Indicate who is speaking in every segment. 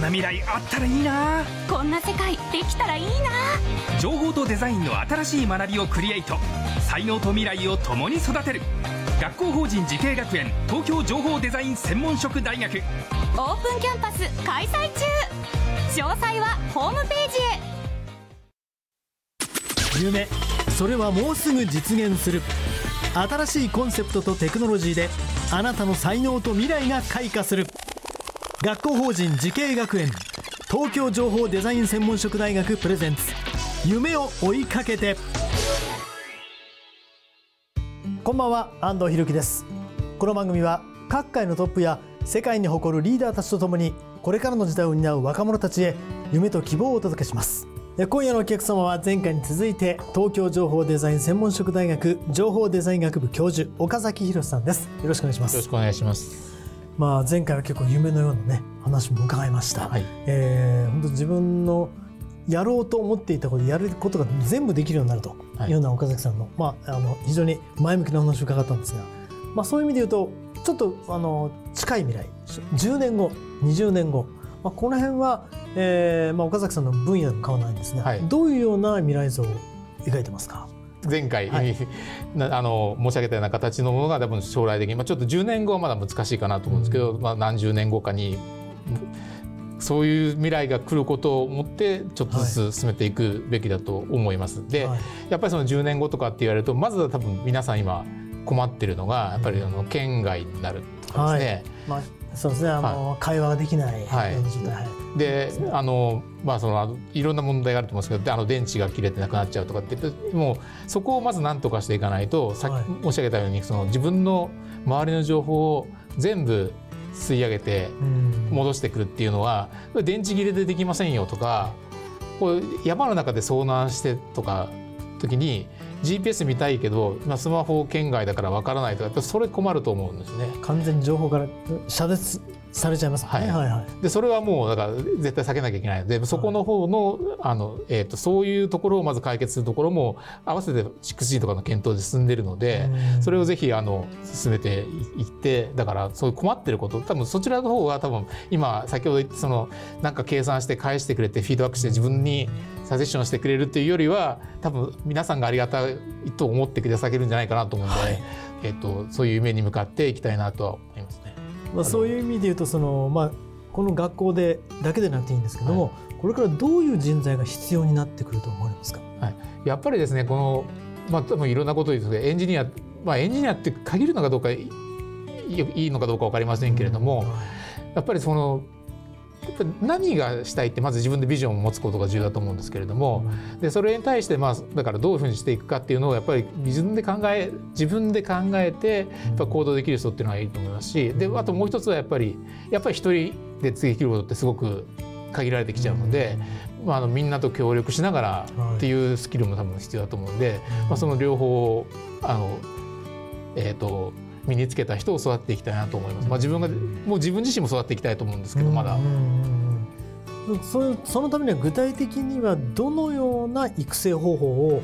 Speaker 1: んな未来あったらいいな。
Speaker 2: こんな世界できたらいいな。
Speaker 1: 情報とデザインの新しい学びをクリエイト。才能と未来を共に育てる。学校法人慈恵学園東京情報デザイン専門職大学。
Speaker 2: オープンキャンパス開催中。詳細はホームペー
Speaker 3: ジへ。夢それはもうすぐ実現する。新しいコンセプトとテクノロジーであなたの才能と未来が開花する学校法人慈恵学園。東京情報デザイン専門職大学プレゼンツ。夢を追いかけて。こんばんは安藤博樹です。この番組は各界のトップや世界に誇るリーダーたちとともにこれからの時代を担う若者たちへ夢と希望をお届けします。今夜のお客様は前回に続いて東京情報デザイン専門職大学情報デザイン学部教授岡崎博さんです。よろしくお願いします。
Speaker 4: よろしくお願いします。
Speaker 3: まあ前回は結構夢のようなね話も伺いました、はい。えー、本当自分のやろうと思っていたことやることが全部できるようになるとい。うような岡崎さんの,、まあ、あの非常に前向きな話を伺ったんですが、まあ、そういう意味で言うとちょっとあの近い未来10年後20年後、まあ、この辺は、えーまあ、岡崎さんの分野でも変わらないんですが、はい、どういうような未来像を描いてますか？
Speaker 4: 前回、はい、あの申し上げたような形のものが多分将来的に、まあ、ちょっと10年後はまだ難しいかなと思うんですけど、うん、まあ、何十年後かにそういう未来が来ることを思ってちょっとずつ進めていくべきだと思います。で、やっぱりその10年後とかって言われるとまずは多分皆さん今困ってるのがやっぱりあの県外になるとかですね。
Speaker 3: まあそうですね。あの、はい、会話ができない、はい、
Speaker 4: であのまあそのいろんな問題があると思うんですけどあの電池が切れてなくなっちゃうとかってもうそこをまず何とかしていかないとさっき申し上げたようにその自分の周りの情報を全部吸い上げて戻してくるっていうのは電池切れでできませんよとかこう山の中で遭難してとか時に GPS 見たいけど、まあ、スマホ圏外だからわからないとかそれ困ると思うんですね。
Speaker 3: 完全に情報から遮断されちゃいます、ね、はい、はいはい。
Speaker 4: でそれはもうだから絶対避けなきゃいけない。のでそこの方のあの、えーと、そういうところをまず解決するところも合わせて 6G とかの検討で進んでるのでそれをぜひあの進めていってだからそういう困ってること多分そちらの方が多分今先ほど言ってそのなんか計算して返してくれてフィードバックして自分にサジェッションしてくれるっていうよりは多分皆さんがありがたいと思ってくださるんじゃないかなと思うので、はい、えーと、そういう夢に向かっていきたいなとは思いますね。
Speaker 3: まあ、そういう意味で言うとその、まあ、この学校でだけでなくていいんですけども、はい、これからどういう人材が必要になってくると思われますか、
Speaker 4: はい、やっぱりですねこの、まあ、多分いろんなことを言うとエンジニア、まあ、エンジニアって限るのかどうかいいのかどうか分かりませんけれども、うん、やっぱりその何がしたいってまず自分でビジョンを持つことが重要だと思うんですけれども、でそれに対してまあだからどういうふうにしていくかっていうのをやっぱり自分で考え自分で考えてやっぱ行動できる人っていうのはいいと思いますしであともう一つはやっぱりやっぱり一人でできることってすごく限られてきちゃうので、まあ、あのみんなと協力しながらっていうスキルも多分必要だと思うんで、まあ、その両方あのえっ、ー、と身につけた人を育っていきたいなと思います。まあ、自分がもう自分自身も育っていきたいと思うんですけどまだ。
Speaker 3: そのそのためには具体的にはどのような育成方法を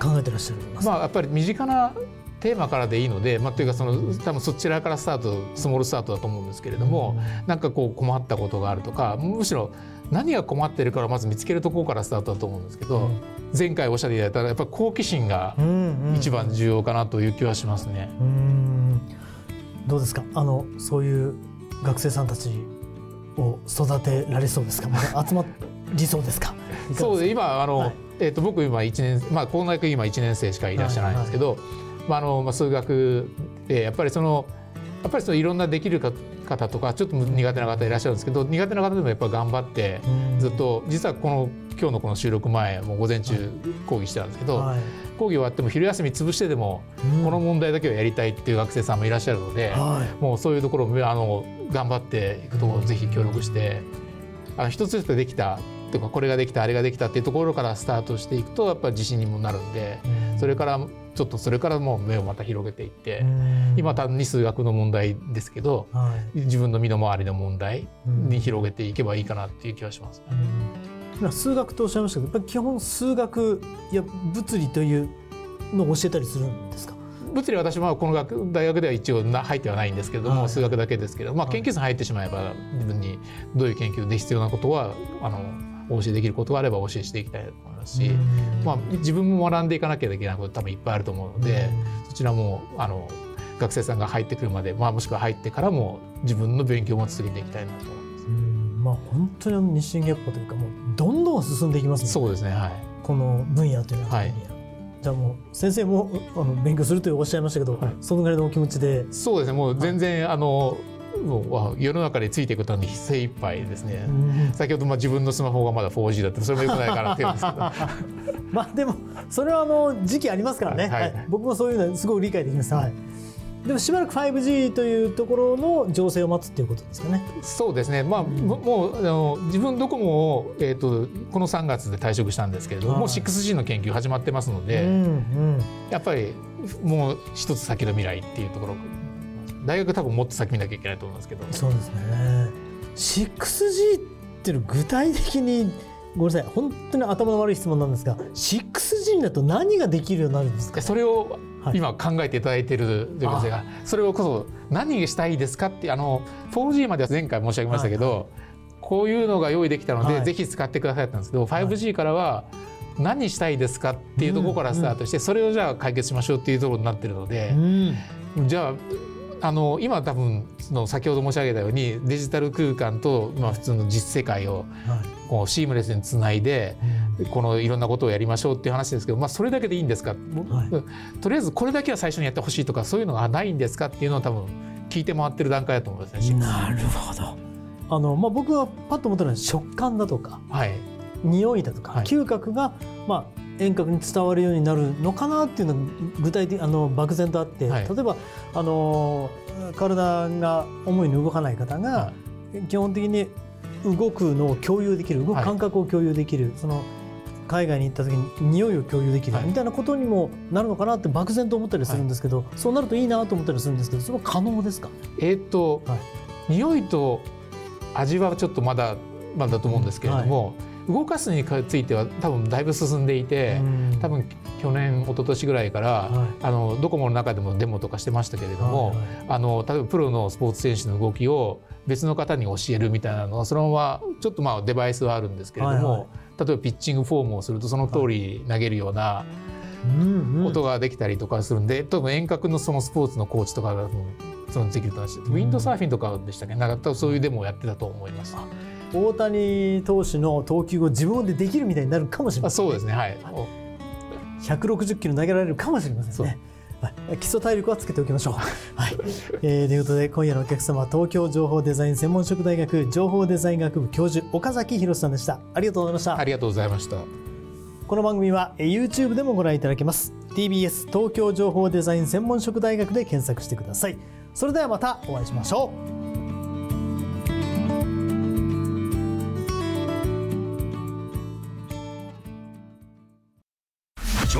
Speaker 3: 考えてらっしゃるんですか、
Speaker 4: まあ、やっぱり身近なテーマからでいいので、まあ、というかその多分そちらからスタートスモールスタートだと思うんですけれども、うん、なんかこう困ったことがあるとかむしろ何が困ってるからまず見つけるところからスタートだと思うんですけど、うん、前回おっしゃっていただいたらやっぱり好奇心が一番重要かなという気はしますね。うん、
Speaker 3: どうですか？あのそういう学生さんたちを育てられそうですか、まだ集まりそうですか？
Speaker 4: そうで今あの、はい、えー、と僕今1年まあ高学今1年生しかいらっしゃらないんですけど、はいはいまああのまあ、数学でやっぱりそのやっぱりそのいろんなできる方とかちょっと苦手な方いらっしゃるんですけど苦手な方でもやっぱり頑張ってずっと実はこの今日のこの収録前もう午前中講義してたんですけど、はい、講義終わっても昼休み潰してでもこの問題だけをやりたいっていう学生さんもいらっしゃるので、はい、もうそういうところをあの頑張っていくところぜひ協力してあの一つずつできたとかこれができたあれができたっていうところからスタートしていくとやっぱり自信にもなるんでそれからちょっとそれからもう目をまた広げていって今単に数学の問題ですけど、はい、自分の身の回りの問題に広げていけばいいかなっていう気はします、
Speaker 3: ね、数学とおっしゃいましたけどやっぱり基本数学や物理というのを教えたりするんですか？
Speaker 4: 物理は私はこの学大学では一応入ってはないんですけれども、はい、数学だけですけど、まあ、研究室に入ってしまえば自分にどういう研究で必要なことはあのお教えできることがあればお教えしていきたいと思いますし、まあ、自分も学んでいかなきゃいけないこと多分いっぱいあると思うのでそちらもあの学生さんが入ってくるまで、まあ、もしくは入ってからも自分の勉強も続けていきたいなと思います。
Speaker 3: まあ、本当に日進月歩というかもうどんどん進んでいきますね。
Speaker 4: そうですね、はい、
Speaker 3: この分野というのは、はい、じゃあもう先生もあの勉強するとおっしゃいましたけど、はい、そのぐらいのお気持ちで。
Speaker 4: そうですね。もう全然、はい、あのもう世の中についていくために精一杯ですね、うん、先ほどまあ自分のスマホがまだ 4G だってそれもよくないかなって言う。んですけど
Speaker 3: まあでもそれはあの時期ありますからね、はい、はい、僕もそういうのはすごい理解できます、はい。でもしばらく 5G というところの情勢を待つっていうことですかね。
Speaker 4: そうですね。まあ、うん、もうあの自分ドコモをえっ、ー、とこの3月で退職したんですけれども、もう 6G の研究始まってますので、うんうん、やっぱりもう一つ先の未来っていうところ、大学多分もっと先見なきゃいけないと思いますけど。
Speaker 3: そうですね。6G っていうの具体的にごめんなさい。本当に頭の悪い質問なんですが 6G だと何ができるようになるんですか？
Speaker 4: それを今考えていただいているということが、それをこそ何したいですかってあの 4G までは前回申し上げましたけど、こういうのが用意できたので、ぜひ使ってくださいってんですけど 5G からは何したいですかっていうところからスタートして、それをじゃあ解決しましょうっていうところになってるので、じゃああの今多分その先ほど申し上げたようにデジタル空間と、まあ、普通の実世界をこうシームレスにつないで、このいろんなことをやりましょうっていう話ですけど、まあ、それだけでいいんですか、はい、とりあえずこれだけは最初にやってほしいとかそういうのがないんですかっていうのを多分聞いて回ってる段階だと思いますね。
Speaker 3: なるほど。あの、まあ、僕がパッと思ったのは食感だとか、はい、匂いだとか、はい、嗅覚が、まあ、遠隔に伝わるようになるのかなっていうのが具体的あの漠然とあって、はい、例えばあの体が思いに動かない方が、基本的に動くのを共有できる動く感覚を共有できる、はい、その海外に行った時に匂いを共有できるみたいなことにもなるのかなって漠然と思ったりするんですけど、はい、そうなるといいなと思ったりするんですけどそれは可能ですか？
Speaker 4: えー、っと、はい、匂いと味はちょっとまだまだと思うんですけれども、はい動かすについては多分だいぶ進んでいて、多分去年一昨年ぐらいから、はい、あのドコモの中でもデモとかしてましたけれども、はいはい、あの例えばプロのスポーツ選手の動きを別の方に教えるみたいなのはそのままちょっとまあデバイスはあるんですけれども、はいはい、例えばピッチングフォームをするとその通り投げるような。音ができたりとかするんで、多分遠隔のそのスポーツのコーチとかがそのできるとウィンドサーフィンとかでしたっけ？なんかそういうデモをやってたと思います。
Speaker 3: 大谷投手の投球を自分でできるみたいになるかもしれませ
Speaker 4: ん、ね、そうですねはい
Speaker 3: 160キロ投げられるかもしれませんね基礎体力はつけておきましょう。はい。えー、ということで、今夜のお客様は東京情報デザイン専門職大学情報デザイン学部教授、岡崎博さんでした。ありがとうございました。
Speaker 4: ありがとうございました。
Speaker 3: この番組は YouTube でもご覧いただけます。TBS 東京情報デザイン専門職大学で検索してください。それではまたお会いしましょう。